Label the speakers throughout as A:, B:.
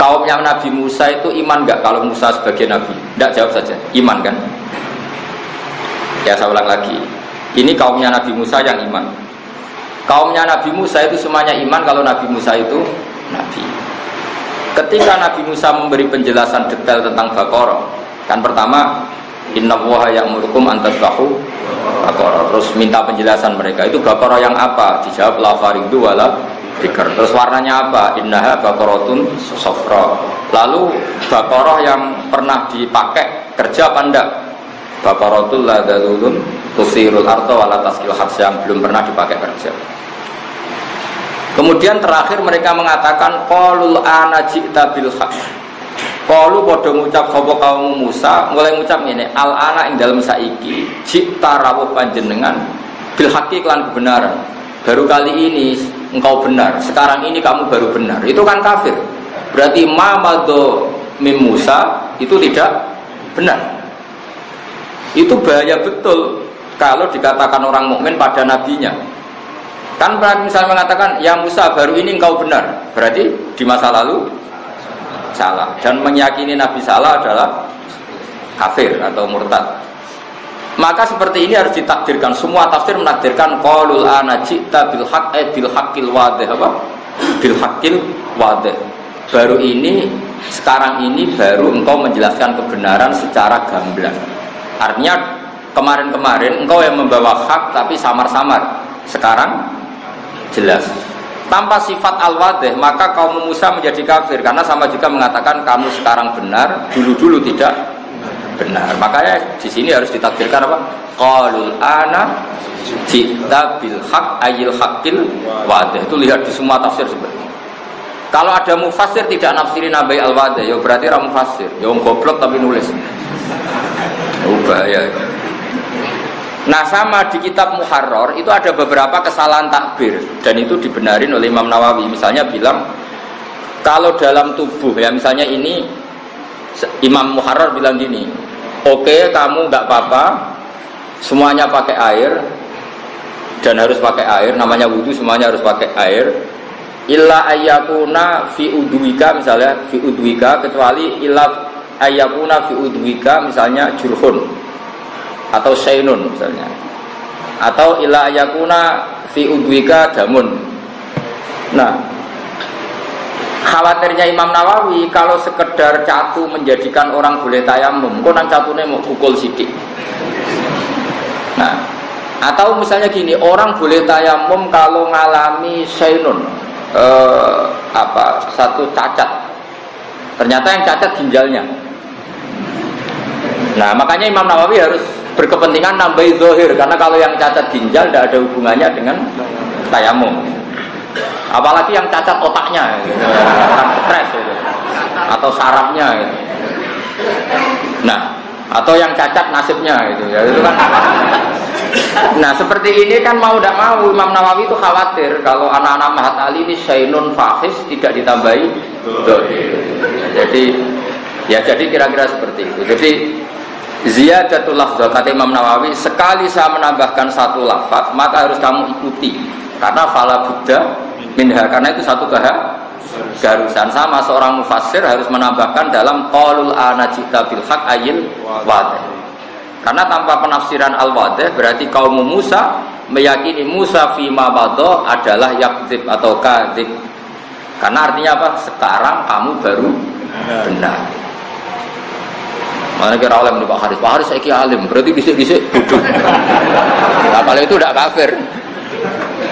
A: kaumnya Nabi Musa itu iman nggak kalau Musa sebagai Nabi? Tidak jawab saja, iman kan? Ya saya ulang lagi, ini kaumnya Nabi Musa yang iman. Kaumnya Nabi Musa itu semuanya iman kalau Nabi Musa itu Nabi. Ketika Nabi Musa memberi penjelasan detail tentang Bakoro, kan pertama Inna yang murukum antas bahu Bakoro. Terus minta penjelasan mereka itu Bakoro yang apa? Dijawab la faridu wala bikar. Terus warnanya apa? Innaha bakorotun sofro. Lalu Bakoro yang pernah dipakai kerja apa enggak? Bakorotul ladalulun tusirul arto wala taskil yang belum pernah dipakai kerja. Kemudian terakhir mereka mengatakan qalul ana ji'ta bil haq. Qalu padha ngucap kaum Musa mulai ngucap ini al ana ing dalam saiki ji'ta rawuh panjenengan bil kelan kebenaran. Baru kali ini engkau benar, sekarang ini kamu baru benar. Itu kan kafir. Berarti ma mim Musa itu tidak benar. Itu bahaya betul kalau dikatakan orang mukmin pada nabinya. Kan misalnya mengatakan, ya Musa baru ini engkau benar. Berarti di masa lalu salah. Dan meyakini Nabi salah adalah kafir atau murtad. Maka seperti ini harus ditakdirkan. Semua tafsir menakdirkan qaulul ana ji'ta bil haq eh bil haqqil wadih apa? Bil haqqil wadih. Baru ini sekarang ini baru engkau menjelaskan kebenaran secara gamblang. Artinya kemarin-kemarin engkau yang membawa hak tapi samar-samar. Sekarang jelas tanpa sifat al-wadih maka kaum Musa menjadi kafir karena sama juga mengatakan kamu sekarang benar dulu-dulu tidak benar. Makanya di sini harus ditakdirkan apa? Qalul ana jita bil haq ayil haqqil wadih. Itu lihat di semua tafsir ini. Kalau ada mufasir tidak nafsirin nabi al wadih ya berarti ramu mufasir ya goblok tapi nulis. Oh, bahaya. Nah sama di kitab Muharrar itu ada beberapa kesalahan takbir. Dan itu dibenarin oleh Imam Nawawi. Misalnya bilang kalau dalam tubuh ya misalnya ini Imam Muharrar bilang gini, oke okay, kamu nggak apa-apa, semuanya pakai air. Dan harus pakai air, namanya wudhu semuanya harus pakai air. Illa ayakuna fi udwika misalnya fi udwika kecuali illa ayakuna fi udwika misalnya jurhun. Atau sainun misalnya. Atau ila yakuna fi udwika damun nah khawatirnya Imam Nawawi kalau sekedar catu menjadikan orang boleh tayamum kok nang catune mau pukul sidik? Nah atau misalnya gini orang boleh tayamum kalau ngalami sainun eh, apa satu cacat. Ternyata yang cacat ginjalnya. Nah makanya Imam Nawawi harus berkepentingan nambahi zohir karena kalau yang cacat ginjal tidak ada hubungannya dengan tayamum apalagi yang cacat otaknya gitu. stres gitu. atau sarafnya gitu. nah atau yang cacat nasibnya gitu ya itu kan nah seperti ini kan mau tidak mau Imam Nawawi itu khawatir kalau anak-anak Mahat Ali ini syainun fahis tidak ditambahi jadi ya jadi kira-kira seperti itu jadi Ziyadatul lafzah kata Imam Nawawi sekali saya menambahkan satu lafaz maka harus kamu ikuti karena fala buddha minha karena itu satu gah garusan sama seorang mufassir harus menambahkan dalam qaulul anajita bil haq ayil wadih. Karena tanpa penafsiran al wadih berarti kaum Musa meyakini Musa fi mabado adalah yakzib atau kadzib. Karena artinya apa? Sekarang kamu baru benar. Mana kira oleh Pak Haris, Pak Haris saya alim, berarti disik-disik bodoh. Nah kalau itu tidak kafir.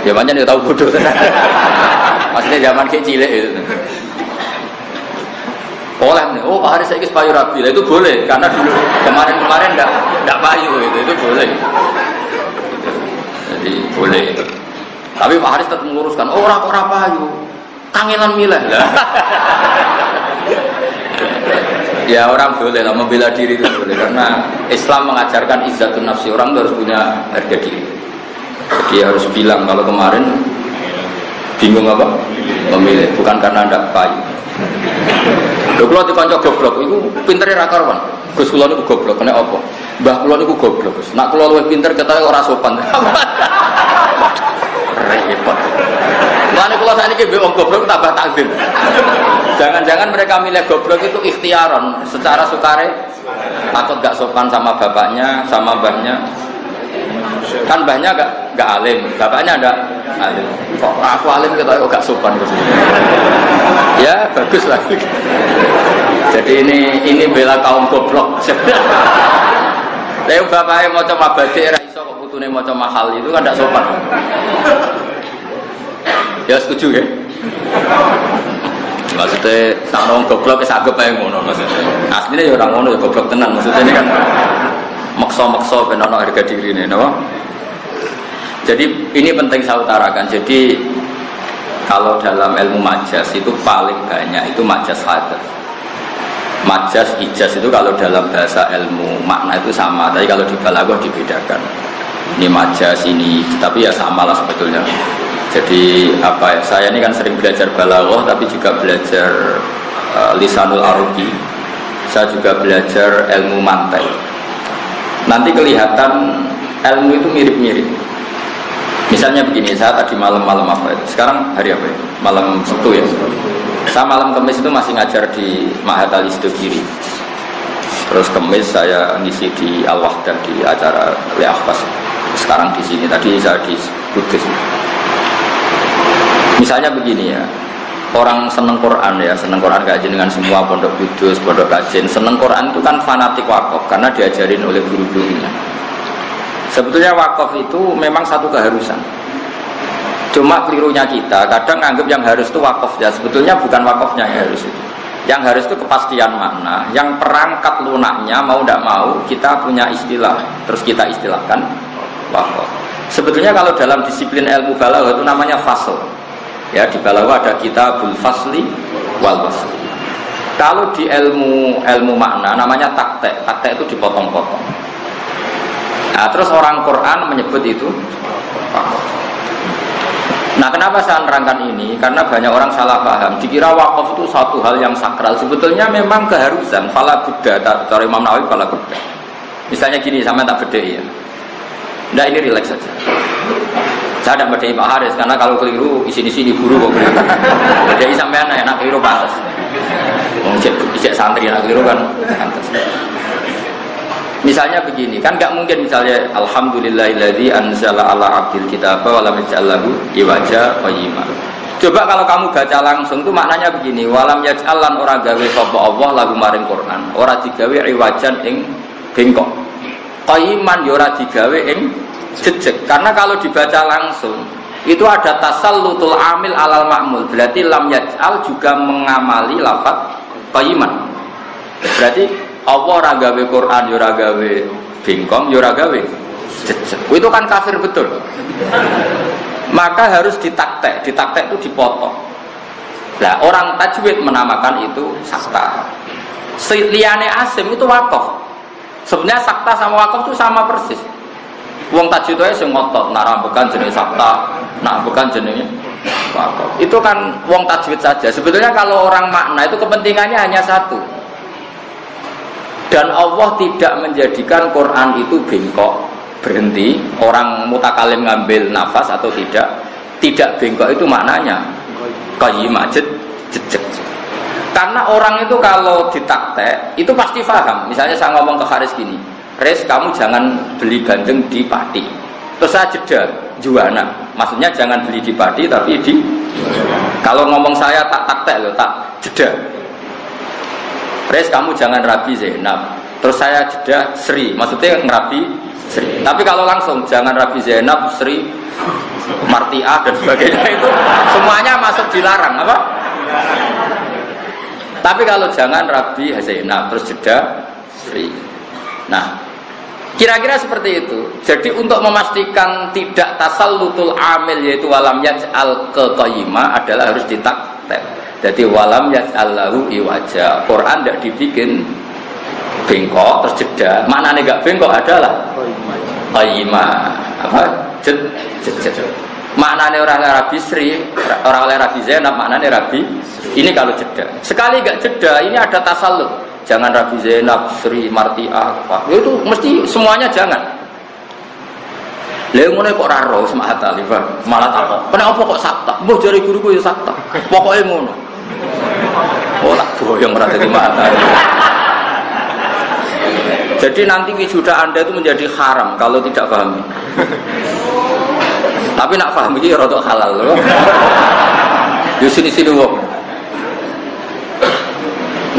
A: Zamannya dia tahu bodoh. Maksudnya zaman kecil itu. Oleh nih, oh Pak Haris saya payu rabi, itu boleh karena dulu kemarin-kemarin tidak tidak payu itu, itu boleh. Jadi boleh. Tapi Pak Haris tetap menguruskan, oh orang orang payu, kangenan milah. ya orang boleh lah membela diri itu boleh karena Islam mengajarkan izzatun nafsi orang harus punya harga diri jadi harus bilang kalau kemarin bingung apa memilih bukan karena anda payu Lho kula dikonco goblok iku pintere ra karuan. Gus kula niku goblok kena apa? Mbah kula niku goblok. Nak kula luwih pinter ketoke ora sopan. Repot. Mulane kula sakniki mbek wong goblok tambah takzim. Jangan-jangan mereka milih goblok itu ikhtiaron secara sukare takut gak sopan sama bapaknya, sama mbahnya. Kan mbahnya gak, gak alim, bapaknya ada alim. Kok aku alim kita kok gak sopan gitu. Ya bagus lah. Jadi ini ini bela kaum goblok. Lalu bapaknya mau coba badik, iso kok mau coba mahal itu kan gak sopan. Ya setuju ya maksudnya tak nong goblok bisa agak baik ngono maksudnya aslinya ya orang ngono ya goblok tenan maksudnya ini kan makso-makso ben harga diri ini no? Jadi ini penting saya utarakan. Jadi kalau dalam ilmu majas itu paling banyak itu majas hadas majas ijaz itu kalau dalam bahasa ilmu makna itu sama. Tapi kalau di balaghah dibedakan. Ini majas ini tapi ya sama lah sebetulnya. Jadi apa ya saya ini kan sering belajar balaghah tapi juga belajar uh, lisanul arabi saya juga belajar ilmu mantai nanti kelihatan ilmu itu mirip-mirip misalnya begini saya tadi malam-malam apa itu? Sekarang hari apa itu? Malam sabtu ya? Saya malam kemis itu masih ngajar di Mahat Al Kiri terus kemis saya ngisi di Al Wahdah di acara Leahpas sekarang di sini tadi saya di Kudus. Misalnya begini ya, orang seneng Quran ya, seneng Quran kajian dengan semua pondok kudus, pondok kajian, seneng Quran itu kan fanatik wakaf karena diajarin oleh guru-gurunya. Sebetulnya wakaf itu memang satu keharusan. Cuma kelirunya kita, kadang anggap yang harus itu wakaf ya, sebetulnya bukan wakafnya yang harus itu. Yang harus itu kepastian makna, yang perangkat lunaknya mau tidak mau kita punya istilah, terus kita istilahkan wakaf. Sebetulnya kalau dalam disiplin ilmu balaghah itu namanya fasl Ya di balawa ada kitabul fasli wal wasli. Kalau di ilmu ilmu makna namanya taktek. Taktek itu dipotong-potong. Nah, terus orang Quran menyebut itu Nah kenapa saya nerangkan ini? Karena banyak orang salah paham. Dikira wakaf itu satu hal yang sakral. Sebetulnya memang keharusan. Fala Buddha, cara Imam Nawawi fala Buddha. Misalnya gini, sama tak beda ya. Nah ini rileks saja. Saya tidak berdaya Pak Haris karena kalau keliru di sini guru kok keliru. Jadi sampai anak enak keliru pantas. Ijek santri anak keliru kan pantas. Misalnya begini, kan nggak mungkin misalnya Alhamdulillahilladzi anzala ala abdil kitab wa lam yaj'allahu iwaja qayyima. Coba kalau kamu baca langsung tuh maknanya begini, walam yaj'alan ora gawe sapa Allah lagu maring Quran, ora digawe iwajan ing bengkok. Qayyiman ya ora digawe ing jejak karena kalau dibaca langsung itu ada tasallutul amil alal ma'mul berarti lam yaj'al juga mengamali lafat qayiman berarti Allah ragawe Quran yo ragawe bingkong yo ragawe jejak itu kan kafir betul. Maka harus ditaktek. Ditaktek itu dipotong. Nah orang tajwid menamakan itu sakta. Liane asim itu wakaf. Sebenarnya sakta sama wakaf itu sama persis. Wong tajwid itu sing ngotot, nak bukan jenis sakta, nak bukan jenis Itu kan wong tajwid saja. Sebetulnya kalau orang makna itu kepentingannya hanya satu. Dan Allah tidak menjadikan Quran itu bengkok, berhenti. Orang mutakalim ngambil nafas atau tidak, tidak bengkok itu maknanya qayyimah jejek. Karena orang itu kalau ditaktek itu pasti paham. Misalnya saya ngomong ke Haris gini, Res kamu jangan beli bandeng di Pati. Terus saya jeda juana. Maksudnya jangan beli di Pati tapi di Kalau ngomong saya tak tak loh, tak jeda. Res kamu jangan Rabi Zainab. Terus saya jeda Sri. Maksudnya ngerabi Sri. Tapi kalau langsung jangan Rabi Zainab, Sri, Martia dan sebagainya itu semuanya masuk dilarang apa? Tapi kalau jangan Rabi Zainab terus jeda Sri. Nah, Kira-kira seperti itu. Jadi untuk memastikan tidak tasallutul amil yaitu walam yaj'al ke adalah harus ditaktek. Jadi walam yaj'al lahu iwaja. Quran tidak dibikin bengkok terus. Mana nih gak bengkok adalah qayyima. Apa? Jed, jed, jed. Maknanya orang Arabi Sri, orang Arabi Zainab, maknanya Arabi ini kalau jeda. Sekali gak jeda, ini ada tasallut jangan Rabi Zainab, Sri, Martia, apa. Itu mesti semuanya jangan. Lalu mulai kok raro sama hatta malah tak. Kenapa kok sakta? Mbah jari guruku ya sakta. Pokoknya ngono. Boyong ora dadi mata. Jadi nanti wisuda Anda itu menjadi haram kalau tidak paham. Tapi nak paham ini rotok halal loh. Di sini sini wong.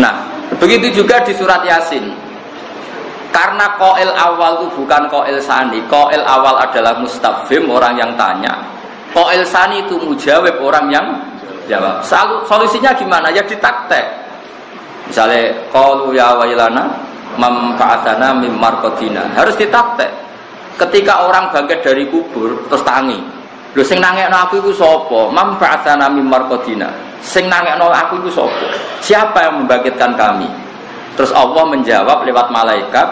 A: Nah, begitu juga di surat Yasin. Karena koel awal itu bukan koel sani, koel awal adalah mustafim orang yang tanya. Koel sani itu mujawab orang yang jawab. Selalu, solusinya gimana? Ya ditaktek. Misalnya, kalu ya wailana memfaatana mim. Harus ditaktek. Ketika orang bangkit dari kubur terus tangi. Lho sing nangekno aku iku sapa? Mam ba'atsana mim. Sing nangekno aku iku sapa? Siapa yang membangkitkan kami? Terus Allah menjawab lewat malaikat,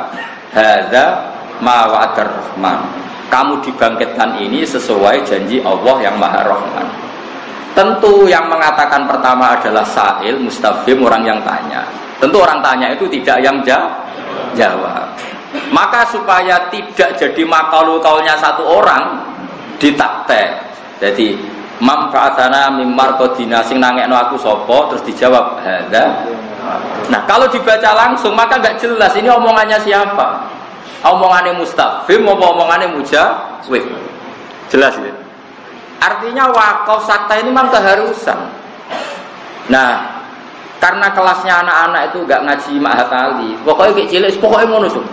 A: "Hadza ma wa'adar rahman." Kamu dibangkitkan ini sesuai janji Allah yang Maha Rahman. Tentu yang mengatakan pertama adalah sa'il, mustafim, orang yang tanya. Tentu orang tanya itu tidak yang jawab. Maka supaya tidak jadi makalu kaulnya satu orang ditaktek. Jadi mam fa'atana mimar kodina sing nangekno aku sopo terus dijawab hadza Nah kalau dibaca langsung maka nggak jelas ini omongannya siapa. Omongannya mustafim apa omongannya mujawib. Jelas ya. Artinya wakaf sakta ini memang keharusan. Nah karena kelasnya anak-anak itu nggak ngaji kali. Pokoknya kayak cilik, pokoknya ngono tuh.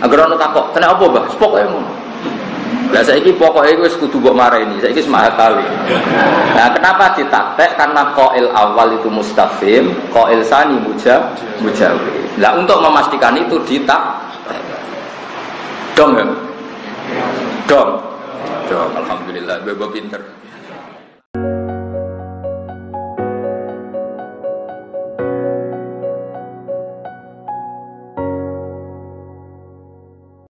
A: Agar orang takut, kena apa bah? Pokoknya ngono. Lah saiki pokoke wis kudu mbok mareni, saiki mahal kali. Nah, kenapa ditaktek? Karena qail awal itu mustafim, qail sani mujab mujawi. Lah untuk memastikan itu ditak dong ya. Dong. Alhamdulillah, bebo pinter.